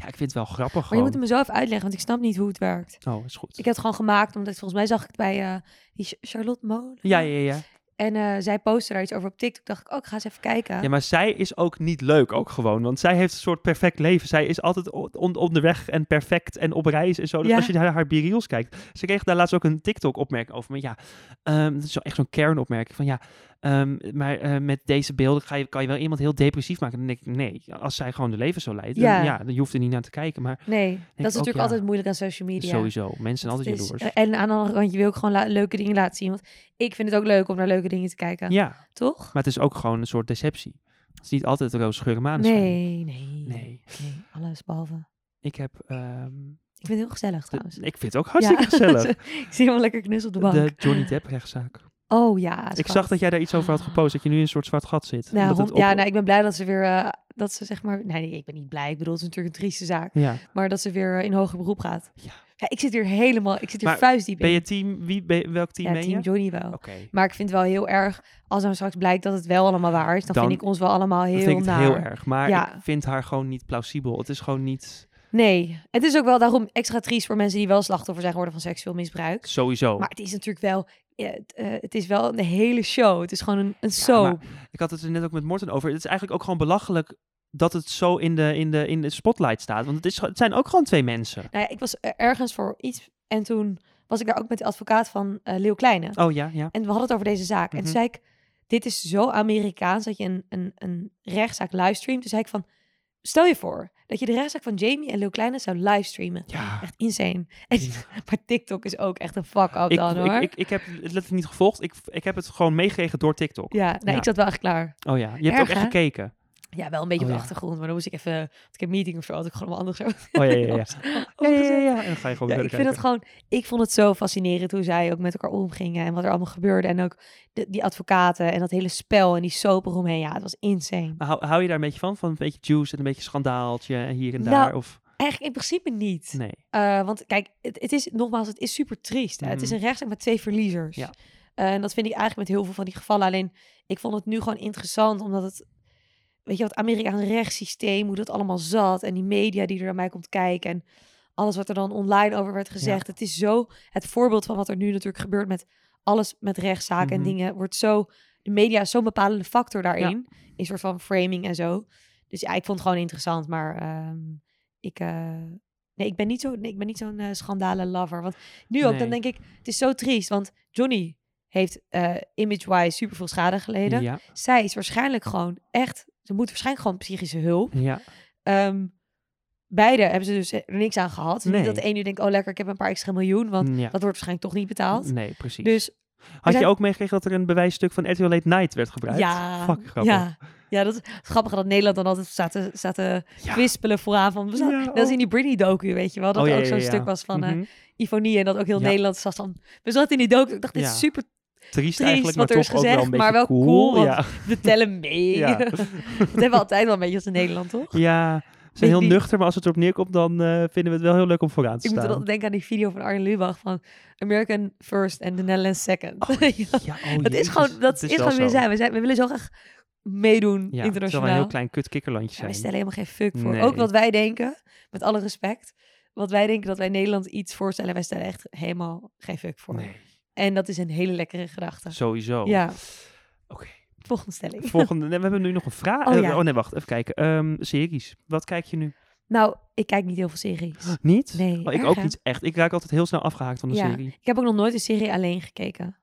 ja, ik vind het wel grappig Maar je moet het me zo even uitleggen, want ik snap niet hoe het werkt. Oh, is goed. Ik heb het gewoon gemaakt, omdat volgens mij zag ik het bij eh, die Ch- Charlotte Molen. Ja, ja, ja. En eh, zij postte daar iets over op TikTok. dacht ik, oh, ik ga eens even kijken. Ja, maar zij is ook niet leuk ook gewoon. Want zij heeft een soort perfect leven. Zij is altijd on- on- onderweg en perfect en op reis en zo. Dus Ja. als je naar haar B-reels kijkt. Ze kreeg daar laatst ook een TikTok-opmerking over. Maar ja, ehm, dat is echt zo'n kernopmerking van ja... ehm, maar eh, met deze beelden ga je, kan je wel iemand heel depressief maken. Dan denk ik, nee, als zij gewoon de leven zo leidt, Ja. dan, ja, dan je hoeft er niet naar te kijken. Maar nee, dat is ook, natuurlijk ja. altijd moeilijk aan social media. sowieso, mensen zijn altijd jaloers. En aan de andere kant, je wil ook gewoon leuke dingen laten zien. Want ik vind het ook leuk om naar leuke dingen te kijken. ja, Toch? maar het is ook gewoon een soort deceptie. Het is niet altijd roze geur. Nee, nee, Nee. nee. Alles behalve. Ik heb... ehm, Ik vind het heel gezellig de- trouwens. ik vind het ook hartstikke gezellig. <laughs> ik zie hem lekker knus op de bank. De Johnny Depp rechtszaak. Oh ja. Ik zag dat jij daar iets over had gepost, dat je nu in een soort zwart gat zit. Nou, Omdat het hond- op- Ja, nou, ik ben blij dat ze weer, eh, dat ze zeg maar, nee, nee, ik ben niet blij. Ik bedoel, het is natuurlijk een trieste zaak. ja. Maar dat ze weer eh, in hoger beroep gaat. Ja. Ja, ik zit hier helemaal, ik zit hier Maar vuistdiep Ben in. je team, wie, ben je- welk team ja, ben team je? Johnny wel. Maar ik vind het wel heel erg, als dan straks blijkt dat het wel allemaal waar is, dan, Dan- vind ik ons wel allemaal heel vind ik het naar. heel erg. Maar Ja. ik vind haar gewoon niet plausibel. Het is gewoon niet, Nee, het is ook wel daarom extra triest voor mensen die wel slachtoffer zijn geworden van seksueel misbruik. sowieso. Maar het is natuurlijk wel, ja, het, eh, het is wel een hele show. Het is gewoon een, een Ja, maar ik had het er net ook met Morten over. Het is eigenlijk ook gewoon belachelijk dat het zo in de, in de, in de spotlight staat. Want het, is, het zijn ook gewoon twee mensen. Nou ja, ik was er- ergens voor iets en toen was ik daar ook met de advocaat van eh Leeuw Kleine. Oh ja, ja. En we hadden het over deze zaak. En Mhm. toen zei ik, dit is zo Amerikaans dat je een, een, een rechtszaak livestreamt. Toen zei ik van, stel je voor dat je de rechtszaak van Jamie en Leeuw Kleine zou livestreamen. Ja. Echt insane. <laughs> En, maar TikTok is ook echt een fuck up Ik, dan hoor. ik, ik, ik heb het letterlijk niet gevolgd. Ik, ik heb het gewoon meegekregen door TikTok. ja, nou, Ja. ik zat wel echt klaar. Oh ja, je hebt Erg, ook echt hè? gekeken. Ja, wel een beetje Oh, op de ja. achtergrond, maar dan moest ik even, had ik een meeting of zo, had ik gewoon wel anders zo. Oh ja, ja, ja. <laughs> ja. Ja, ja. En dan ga je gewoon Ja, ik vind het gewoon, ik vond het zo fascinerend hoe zij ook met elkaar omgingen en wat er allemaal gebeurde. En ook de, die advocaten en dat hele spel en die soap eromheen. Ja, het was insane. Maar hou, hou je daar een beetje van? Van een beetje juice en een beetje schandaaltje en hier en Nou, daar? Of Eigenlijk in principe niet. nee? Eh, want kijk, het, het is nogmaals, het is super triest. hè. Het is Mhm. een rechtszaak met twee verliezers. Ja. Eh, en dat vind ik eigenlijk met heel veel van die gevallen. Alleen, ik vond het nu gewoon interessant, omdat het, weet je, wat Amerikaans rechtssysteem, hoe dat allemaal zat en die media die er naar mij komt kijken en alles wat er dan online over werd gezegd. Het is zo het voorbeeld van wat er nu natuurlijk gebeurt met alles met rechtszaken Mhm. en dingen wordt zo. De media is zo'n bepalende factor daarin, een soort van framing en zo. Dus ja, ik vond het gewoon interessant, maar ehm, ik. eh, Nee, ik ben niet zo, nee, ik ben niet zo'n eh, schandalen lover. Want nu ook, dan denk ik, het is zo triest. Want Johnny heeft eh, image-wise super veel schade geleden. Ja, Zij is waarschijnlijk gewoon echt, ze moet waarschijnlijk gewoon psychische hulp. ja. Ehm, beide hebben ze dus er niks aan gehad. Dus Nee. Niet dat de nu denkt, oh lekker, ik heb een paar extra miljoen. Want ja. dat wordt waarschijnlijk toch niet betaald. Nee, precies. Dus Had zijn- je ook meegekregen dat er een bewijsstuk van RTL Late Night werd gebruikt? ja, Fuck, grappig. ja, ja, dat is het grappige dat Nederland dan altijd zaten, zaten Ja. kwispelen vooraan van. Ja, dat is oh. in die Britney docu, weet je wel. Dat Oh, er ook zo'n stuk was van eh Mhm. Ifonie en dat ook heel. Nederland zat dan. We zaten in die docu. Ik dacht, dit is super Triest, triest eigenlijk, maar is toch ook wel gezegd, een maar wel cool, want Ja. we tellen mee. <laughs> Ja. <laughs> dat hebben we altijd wel een beetje als in Nederland, toch? ja, ze zijn heel die- nuchter, maar als het erop neerkomt, dan eh, vinden we het wel heel leuk om vooraan te Ik moet staan. altijd denken aan die video van Arjen Lubach van American first and the Netherlands second. Oh, <laughs> Ja. ja, oh, dat is gewoon, dat het is, wel gewoon wie we zo. zijn. We, zijn. we willen zo graag meedoen Ja, het internationaal. een heel klein kut kikkerlandje Ja, zijn. we stellen helemaal geen fuck voor. Nee. Ook wat wij denken, met alle respect. Wat wij denken dat wij Nederland iets voorstellen, wij stellen echt helemaal geen fuck voor. Nee, En dat is een hele lekkere gedachte. sowieso. Ja, Oké. volgende stelling. Volgende, nee, we hebben nu nog een vraag. <laughs> Oh, Eh, ja. oh nee, wacht, even kijken. Ehm, series. Wat kijk je nu? Nou, ik kijk niet heel veel series. <gasps> Niet? Nee, Oh, ik erg, ook hè? niet echt. Ik raak altijd heel snel afgehaakt van de Ja. serie. Ik heb ook nog nooit een serie alleen gekeken.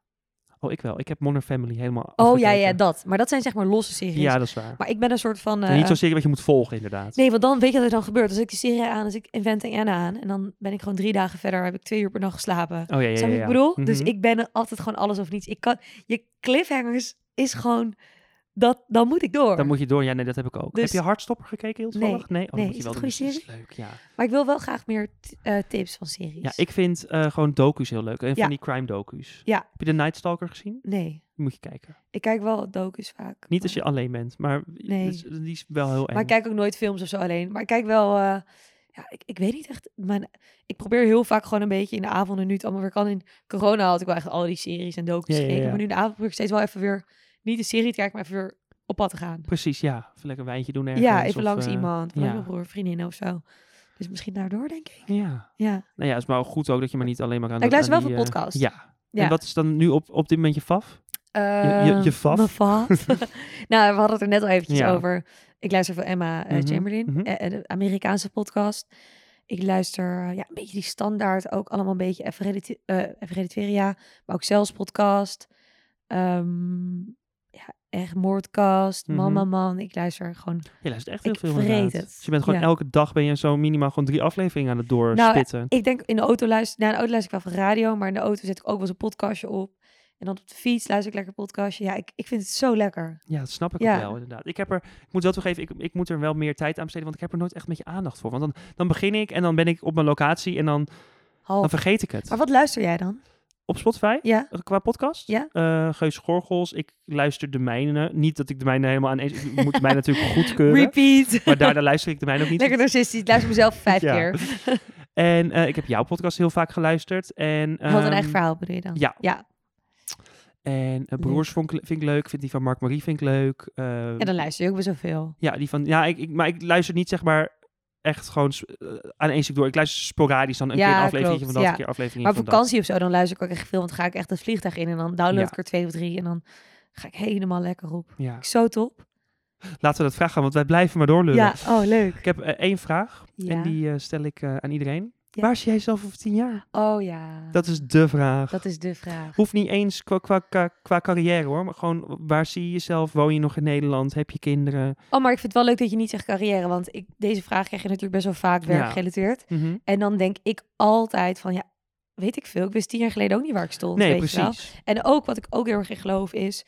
Oh, ik wel. Ik heb Modern Family helemaal Oh ja, ja, dat. Maar dat zijn zeg maar losse series. Ja, dat is waar. Maar ik ben een soort van... En eh, niet zo'n serie wat je moet volgen, inderdaad. Nee, want dan weet je wat er dan gebeurt. Als ik die serie aan, als ik Inventing Anna aan... en dan ben ik gewoon drie dagen verder, heb ik twee uur per dag geslapen. Oh ja, ja, ja. Ja. ik bedoel? Dus Mhm. ik ben altijd gewoon alles of niets. Ik kan, je cliffhangers is gewoon... Dat, dan moet ik door. Dan moet je door. Ja, nee, dat heb ik ook. Dus- Heb je Hardstopper gekeken heel toevallig? Nee. Oh, Nee, moet je is wel een goede leuk, ja. Maar ik wil wel graag meer eh, tips van series. Ja, ik vind eh, gewoon docu's heel leuk. En Ja. van die crime docu's. Ja. Heb je de Night Stalker gezien? Nee, moet je kijken. ik kijk wel docus vaak. Niet als je alleen bent, maar Nee. is- die is wel heel eng. Maar ik kijk ook nooit films of zo alleen. Maar ik kijk wel... eh, ja, ik, ik weet niet echt... Mijn, ik probeer heel vaak gewoon een beetje in de avonden nu het allemaal weer kan. In corona had ik wel echt al die series en docus Ja, ja, gekeken. ja. Maar nu in de avond probeer ik steeds wel even weer... Niet de serie te kijken, maar even op pad te gaan. Precies, ja. Even lekker wijntje doen ergens. ja, even of, langs eh, iemand. Langs ja. mijn broer, vriendin of zo. Dus misschien daardoor, denk ik. Ja. Ja. Nou ja, het is maar goed ook dat je maar niet alleen maar aan Ik luister wel veel eh, podcasts. Ja. Ja. En wat is dan nu op, op dit moment je faf? je- je Ehm, faf? <laughs> <laughs> Nou, we hadden het er net al eventjes Ja. over. Ik luister veel Emma eh, Mhm, Chamberlain, mhm. de Amerikaanse podcast. Ik luister ja, een beetje die standaard, ook allemaal een beetje eh, Everediteria, maar ook zelfs podcast. Ehm, echt Moordcast, Mhm. Mama Man. Ik luister gewoon... Je luistert echt heel Ik veel vreet het. Dus je bent gewoon Ja. elke dag ben je zo minimaal gewoon drie afleveringen aan het doorspitten. Ik denk in de auto luister... Nou, in de auto luister ik wel van radio, maar in de auto zet ik ook wel eens een podcastje op. En dan op de fiets luister ik lekker podcastje. Ja, ik, ik vind het zo lekker. Ja, dat snap ik Ja. ook wel, inderdaad. Ik, heb er, ik moet wel toegeven, ik, ik moet er wel meer tijd aan besteden, want ik heb er nooit echt met je aandacht voor. Want dan, dan begin ik en dan ben ik op mijn locatie en dan, dan vergeet ik het. Maar wat luister jij dan? Op Spotify, Ja? qua podcast, Ja? eh Geus Gorgels, ik luister de mijne. Niet dat ik de mijne helemaal aan... Ik moet mijne natuurlijk <laughs> goedkeuren. Repeat. Maar daar, daar luister ik de mijne ook niet. Lekker narcistisch. Ik luister mezelf vijf Ja. keer. <laughs> En eh, ik heb jouw podcast heel vaak geluisterd. En, Held een ehm, eigen verhaal bedoel je dan? ja. Ja. En eh, Broers vond ik, vind ik leuk. Vind die van Mark Marie vind ik leuk. En dan luister je ook weer zoveel. Ja, die van. Ja, ik, ik, maar ik luister niet zeg maar echt gewoon eh, aan één stuk door. Ik luister sporadisch dan een Ja, keer een aflevering van dat, ja. een keer aflevering Maar op dat. vakantie of zo, dan luister ik ook echt veel. Want dan ga ik echt het vliegtuig in en dan download Ja. ik er twee of drie. En dan ga ik helemaal lekker op. Ja. Zo top. Laten we dat vragen, want wij blijven maar doorlullen. Ja, oh leuk. Ik heb eh, één vraag en die eh, stel ik aan iedereen. Ja. Waar zie jij jezelf over tien jaar? Oh ja. Dat is de vraag. Dat is de vraag. Hoeft niet eens qua, qua, qua, qua carrière hoor, maar gewoon waar zie je jezelf? Woon je nog in Nederland? Heb je kinderen? Oh, maar ik vind het wel leuk dat je niet zegt carrière. Want ik, deze vraag krijg je natuurlijk best wel vaak Ja. werkgerelateerd. Mhm. En dan denk ik altijd van, ja, weet ik veel. Ik wist tien jaar geleden ook niet waar ik stond. Nee, precies. En ook wat ik ook heel erg in geloof is,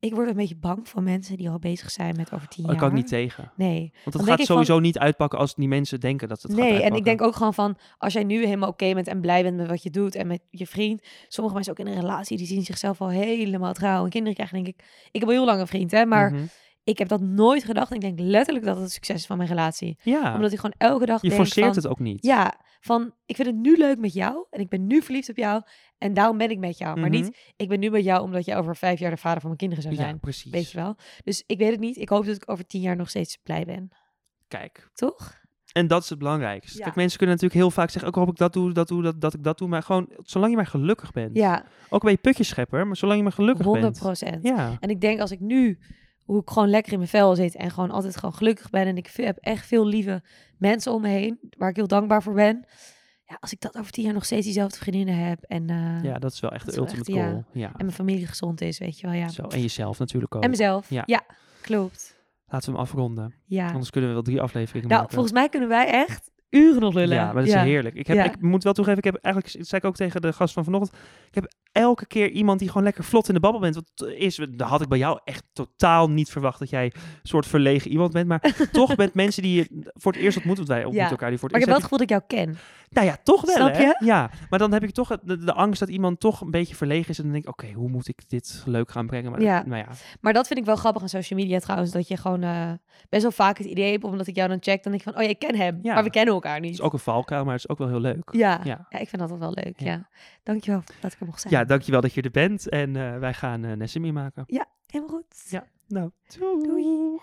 ik, word een beetje bang van mensen die al bezig zijn met over tien Oh, jaar. ik kan niet tegen. Nee. Want het gaat van- sowieso niet uitpakken als die mensen denken dat het gaat Nee, en ik denk ook gewoon van, als jij nu helemaal oké bent en blij bent met wat je doet en met je vriend. Sommige mensen ook in een relatie, die zien zichzelf al helemaal trouw. En kinderen krijgen, denk ik, ik heb al heel lang een vriend, hè, maar Mhm. Ik heb dat nooit gedacht. En ik denk letterlijk dat het het succes is van mijn relatie. Ja, Omdat ik gewoon elke dag je denk forceert van, het ook niet. Ja, van, ik vind het nu leuk met jou en ik ben nu verliefd op jou en daarom ben ik met jou. Maar Mhm. niet, ik ben nu met jou omdat jij over vijf jaar de vader van mijn kinderen zou Ja, zijn. precies. Weet je wel? Dus ik weet het niet. Ik hoop dat ik over tien jaar nog steeds blij ben. Kijk, Toch? en dat is het belangrijkste. Ja. Kijk, mensen kunnen natuurlijk heel vaak zeggen, ook hoop ik dat doe, dat doe, dat, dat ik dat doe. Maar gewoon, zolang je maar gelukkig bent. Ja, Ook ben je putjeschepper, maar zolang je maar gelukkig 100 bent. procent. Ja, En ik denk als ik nu, hoe ik gewoon lekker in mijn vel zit en gewoon altijd gewoon gelukkig ben en ik heb echt veel lieve mensen om me heen, waar ik heel dankbaar voor ben. Ja, als ik dat over tien jaar nog steeds diezelfde vriendinnen heb en, eh, ja, dat is wel echt de ultimate echt, goal. Ja. en mijn familie gezond is, weet je wel. Ja. Zo, en jezelf natuurlijk ook. En mezelf. Ja. Ja. klopt. Laten we hem afronden. Ja. Anders kunnen we wel drie afleveringen Nou, maken. volgens mij kunnen wij echt uren nog lullen. Ja, maar dat is heerlijk. Ik, heb, Ja. ik moet wel toegeven, ik heb eigenlijk, dat zei ik ook tegen de gast van vanochtend, ik heb elke keer iemand die gewoon lekker vlot in de babbel bent. Wat is, dat had ik bij jou echt totaal niet verwacht dat jij een soort verlegen iemand bent. Maar <laughs> toch met mensen die je voor het eerst ontmoet, want wij ontmoeten Ja. elkaar die voor het Maar ik heb wel eerst. het gevoel dat ik jou ken. Nou ja, toch wel Snap hè? Ja, maar dan heb ik toch de, de angst dat iemand toch een beetje verlegen is. En dan denk ik, oké, hoe moet ik dit leuk gaan brengen? Maar, Ja. Nou ja, Maar dat vind ik wel grappig aan social media trouwens. Dat je gewoon eh, best wel vaak het idee hebt, omdat ik jou dan check, dan denk ik van, oh ja, ik ken hem. Maar we kennen elkaar het niet. is ook een valkuil, maar het is ook wel heel leuk. Ja. Ja. Ja. ik vind dat wel leuk. Ja. Ja. Dankjewel dat ik er mocht zijn. Ja, dankjewel dat je er bent. En eh, wij gaan uh, Nessimie maken. Helemaal goed. Ja, nou, doei. Doei.